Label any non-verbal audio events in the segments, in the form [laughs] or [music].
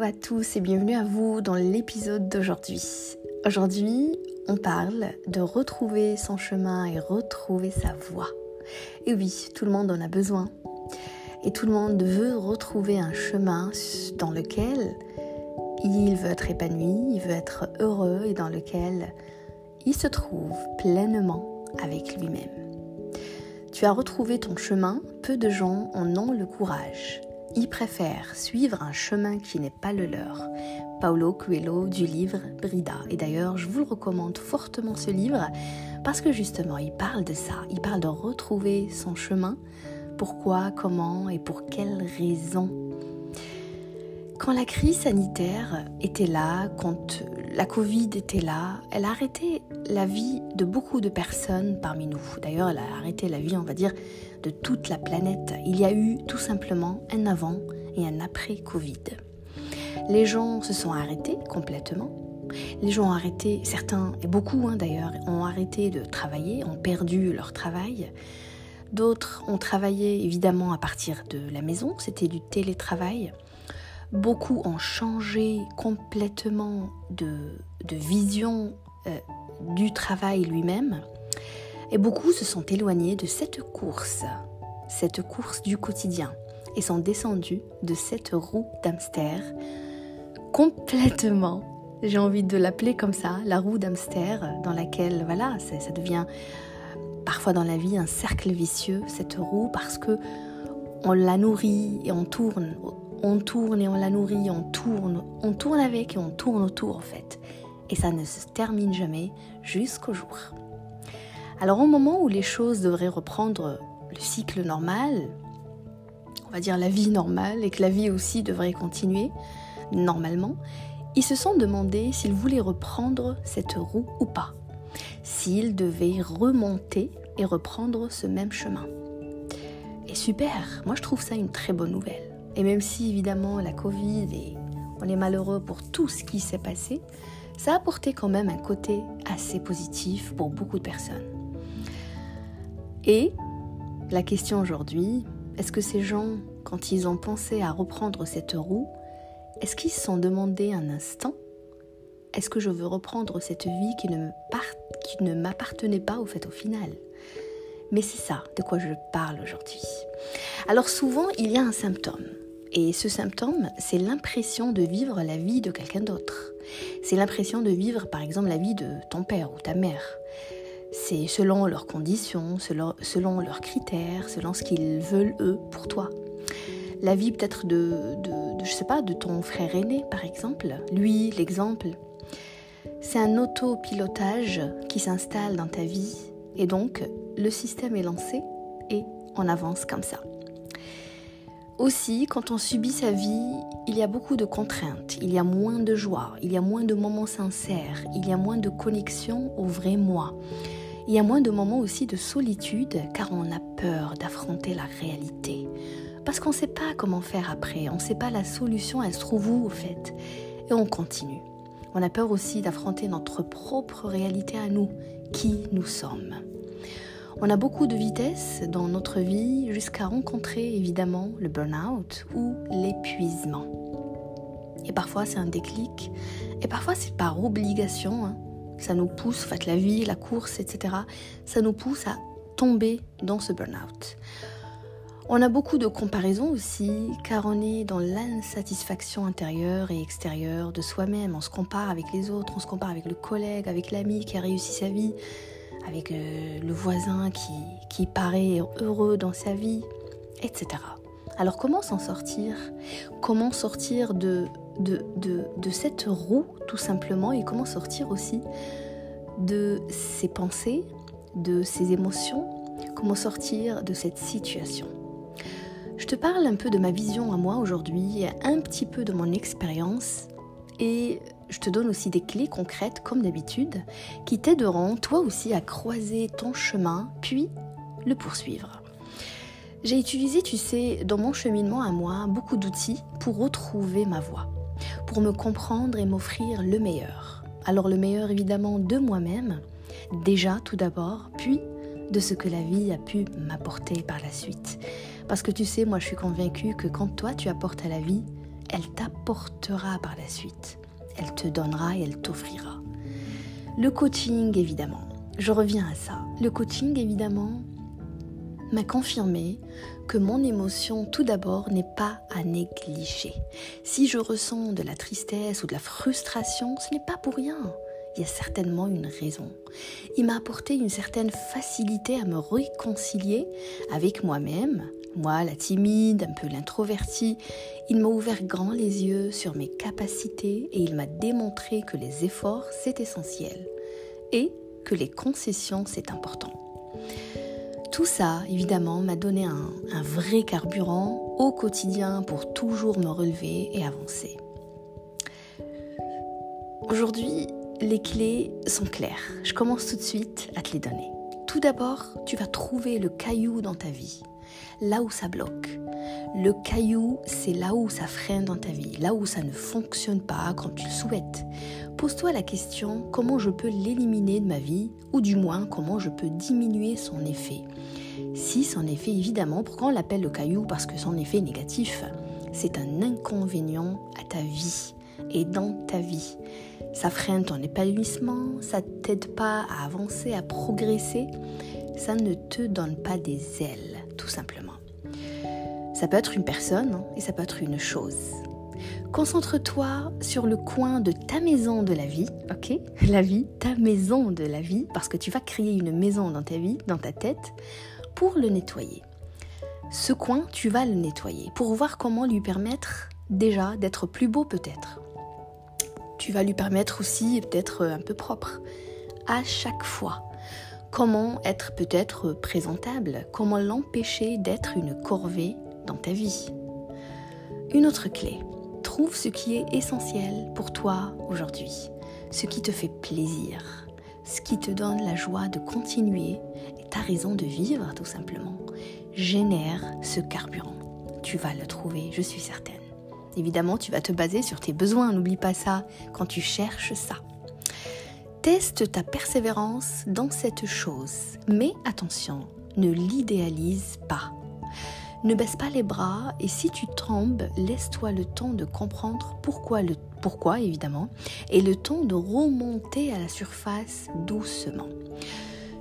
Hello à tous et bienvenue à vous dans l'épisode d'aujourd'hui. Aujourd'hui, on parle de retrouver son chemin et retrouver sa voie. Et oui, tout le monde en a besoin. Et tout le monde veut retrouver un chemin dans lequel il veut être épanoui, il veut être heureux et dans lequel il se trouve pleinement avec lui-même. Tu as retrouvé ton chemin, peu de gens en ont le courage. Ils préfèrent suivre un chemin qui n'est pas le leur. Paolo Coelho du livre Brida. Et d'ailleurs, je vous recommande fortement ce livre parce que justement, il parle de ça. Il parle de retrouver son chemin. Pourquoi, comment et pour quelles raisons. Quand la crise sanitaire était là, quand la Covid était là, elle a arrêté la vie de beaucoup de personnes parmi nous. D'ailleurs, elle a arrêté la vie, on va dire, de toute la planète. Il y a eu tout simplement un avant et un après Covid. Les gens se sont arrêtés complètement. Les gens ont arrêté, certains, et beaucoup hein, d'ailleurs, ont arrêté de travailler, ont perdu leur travail. D'autres ont travaillé évidemment à partir de la maison, c'était du télétravail. Beaucoup ont changé complètement de, vision euh, du travail lui-même. Et beaucoup se sont éloignés de cette course, cette course du quotidien, et sont descendus de cette roue d'hamster complètement, j'ai envie de l'appeler comme ça, la roue d'hamster, dans laquelle, voilà, ça devient parfois dans la vie un cercle vicieux, cette roue, parce que on la nourrit et on tourne on tourne et on la nourrit, on tourne, on tourne avec et on tourne autour en fait. Et ça ne se termine jamais jusqu'au jour. Alors au moment où les choses devraient reprendre le cycle normal, on va dire la vie normale, et que la vie aussi devrait continuer normalement, ils se sont demandé s'ils voulaient reprendre cette roue ou pas, s'ils devaient remonter et reprendre ce même chemin. Et super, moi je trouve ça une très bonne nouvelle. Et même si évidemment la Covid et on est malheureux pour tout ce qui s'est passé, ça a apporté quand même un côté assez positif pour beaucoup de personnes. Et la question aujourd'hui, est-ce que ces gens, quand ils ont pensé à reprendre cette roue, est-ce qu'ils se sont demandé un instant, est-ce que je veux reprendre cette vie qui ne m'appartenait pas au fait au final? Mais c'est ça de quoi je parle aujourd'hui. Alors souvent, il y a un symptôme. Et ce symptôme, c'est l'impression de vivre la vie de quelqu'un d'autre. C'est l'impression de vivre, par exemple, la vie de ton père ou ta mère. C'est selon leurs conditions, selon, leurs critères, selon ce qu'ils veulent eux pour toi. La vie peut-être de, de, de, je sais pas, de ton frère aîné, par exemple. Lui, l'exemple. C'est un autopilotage qui s'installe dans ta vie. Et donc, le système est lancé et on avance comme ça. Aussi, quand on subit sa vie, il y a beaucoup de contraintes, il y a moins de joie, il y a moins de moments sincères, il y a moins de connexion au vrai moi. Il y a moins de moments aussi de solitude car on a peur d'affronter la réalité. Parce qu'on ne sait pas comment faire après, on ne sait pas la solution, elle se trouve où au fait. Et on continue. On a peur aussi d'affronter notre propre réalité à nous, qui nous sommes. On a beaucoup de vitesse dans notre vie jusqu'à rencontrer évidemment le burn-out ou l'épuisement. Et parfois c'est un déclic, et parfois c'est par obligation. Hein. Ça nous pousse, en fait la vie, la course, etc. Ça nous pousse à tomber dans ce burn-out. On a beaucoup de comparaisons aussi, car on est dans l'insatisfaction intérieure et extérieure de soi-même. On se compare avec les autres, on se compare avec le collègue, avec l'ami qui a réussi sa vie, avec euh, le voisin qui, qui paraît heureux dans sa vie, etc. Alors comment s'en sortir? Comment sortir de, de, de, de, cette roue tout simplement et comment sortir aussi de ses pensées, de ses émotions? Comment sortir de cette situation? Je te parle un peu de ma vision à moi aujourd'hui, un petit peu de mon expérience et je te donne aussi des clés concrètes, comme d'habitude, qui t'aideront toi aussi à croiser ton chemin, puis le poursuivre. J'ai utilisé, tu sais, dans mon cheminement à moi, beaucoup d'outils pour retrouver ma voie, pour me comprendre et m'offrir le meilleur. Alors le meilleur évidemment de moi-même, déjà tout d'abord, puis de ce que la vie a pu m'apporter par la suite. Parce que tu sais, moi je suis convaincue que quand toi tu apportes à la vie, elle t'apportera par la suite. Elle te donnera et elle t'offrira. Le coaching, évidemment. Je reviens à ça. Le coaching, évidemment, m'a confirmé que mon émotion, tout d'abord, n'est pas à négliger. Si je ressens de la tristesse ou de la frustration, ce n'est pas pour rien. Il y a certainement une raison. Il m'a apporté une certaine facilité à me réconcilier avec moi-même, moi la timide, un peu l'introvertie. Il m'a ouvert grand les yeux sur mes capacités et il m'a démontré que les efforts, c'est essentiel et que les concessions, c'est important. Tout ça, évidemment, m'a donné un, vrai carburant au quotidien pour toujours me relever et avancer. Aujourd'hui, les clés sont claires. Je commence tout de suite à te les donner. Tout d'abord, tu vas trouver le caillou dans ta vie, là où ça bloque. Le caillou, c'est là où ça freine dans ta vie, là où ça ne fonctionne pas comme tu le souhaites. Pose-toi la question comment je peux l'éliminer de ma vie, ou du moins comment je peux diminuer son effet? Si son effet, évidemment, pourquoi on l'appelle le caillou? Parce que son effet négatif, c'est un inconvénient à ta vie et dans ta vie. Ça freine ton épanouissement, ça ne t'aide pas à avancer, à progresser, ça ne te donne pas des ailes, tout simplement. Ça peut être une personne hein, et ça peut être une chose. Concentre-toi sur le coin de ta maison de la vie, ok [laughs] La vie, ta maison de la vie, parce que tu vas créer une maison dans ta vie, dans ta tête, pour le nettoyer. Ce coin, tu vas le nettoyer pour voir comment lui permettre déjà d'être plus beau peut-être. Tu vas lui permettre aussi d'être un peu propre à chaque fois. Comment être peut-être présentable, comment l'empêcher d'être une corvée dans ta vie? Une autre clé, trouve ce qui est essentiel pour toi aujourd'hui, ce qui te fait plaisir, ce qui te donne la joie de continuer ta raison de vivre tout simplement. Génère ce carburant. Tu vas le trouver, je suis certaine. Évidemment, tu vas te baser sur tes besoins, n'oublie pas ça quand tu cherches ça. Teste ta persévérance dans cette chose, mais attention, ne l'idéalise pas. Ne baisse pas les bras et si tu trembles, laisse-toi le temps de comprendre pourquoi, le, pourquoi évidemment, et le temps de remonter à la surface doucement.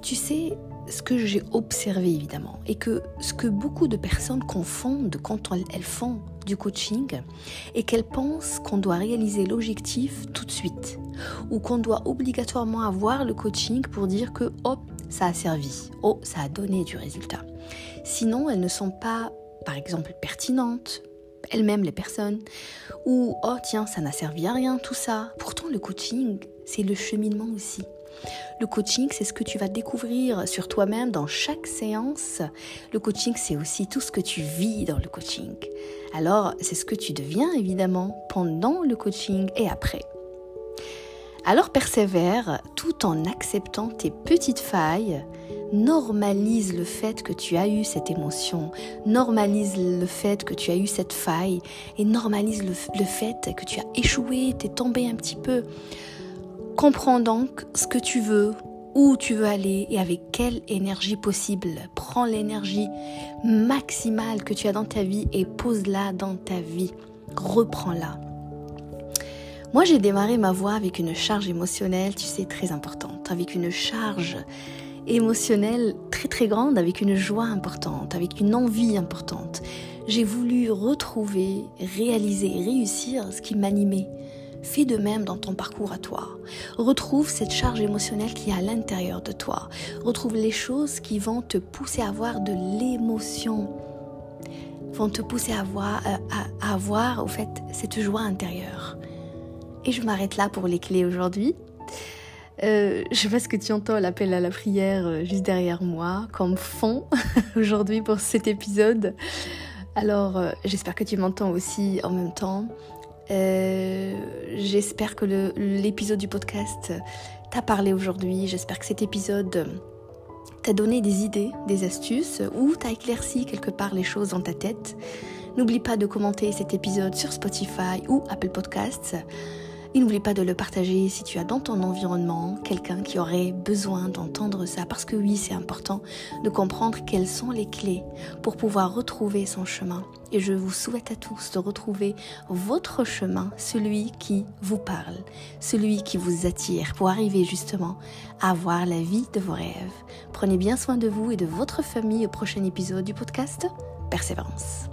Tu sais, ce que j'ai observé évidemment, et que ce que beaucoup de personnes confondent quand elles font du coaching, et qu'elles pensent qu'on doit réaliser l'objectif tout de suite, ou qu'on doit obligatoirement avoir le coaching pour dire que hop, ça a servi, oh, ça a donné du résultat. Sinon, elles ne sont pas, par exemple, pertinentes, elles-mêmes les personnes, ou oh tiens, ça n'a servi à rien tout ça. Pourtant, le coaching, c'est le cheminement aussi. Le coaching, c'est ce que tu vas découvrir sur toi-même dans chaque séance. Le coaching, c'est aussi tout ce que tu vis dans le coaching. Alors, c'est ce que tu deviens évidemment pendant le coaching et après. Alors persévère tout en acceptant tes petites failles. Normalise le fait que tu as eu cette émotion, normalise le fait que tu as eu cette faille et normalise le, fait que tu as échoué, t'es tombé un petit peu. Comprends donc ce que tu veux, où tu veux aller et avec quelle énergie possible. Prends l'énergie maximale que tu as dans ta vie et pose-la dans ta vie. Reprends-la. Moi, j'ai démarré ma voix avec une charge émotionnelle, tu sais, très importante, avec une charge émotionnelle très très grande, avec une joie importante, avec une envie importante. J'ai voulu retrouver, réaliser, réussir ce qui m'animait. Fais de même dans ton parcours à toi. Retrouve cette charge émotionnelle qui est à l'intérieur de toi. Retrouve les choses qui vont te pousser à avoir de l'émotion, vont te pousser à avoir, à, avoir au fait cette joie intérieure. Et je m'arrête là pour les clés aujourd'hui. Euh, je sais pas ce que tu entends l'appel à la prière euh, juste derrière moi comme fond [laughs] aujourd'hui pour cet épisode. Alors euh, j'espère que tu m'entends aussi en même temps. J'espère que l'épisode du podcast t'a parlé aujourd'hui. J'espère que cet épisode t'a donné des idées, des astuces ou t'a éclairci quelque part les choses dans ta tête. N'oublie pas de commenter cet épisode sur Spotify ou Apple Podcasts. Et n'oublie pas de le partager si tu as dans ton environnement quelqu'un qui aurait besoin d'entendre ça. Parce que oui, c'est important de comprendre quelles sont les clés pour pouvoir retrouver son chemin. Et je vous souhaite à tous de retrouver votre chemin, celui qui vous parle, celui qui vous attire pour arriver justement à avoir la vie de vos rêves. Prenez bien soin de vous et de votre famille au prochain épisode du podcast Persévérance.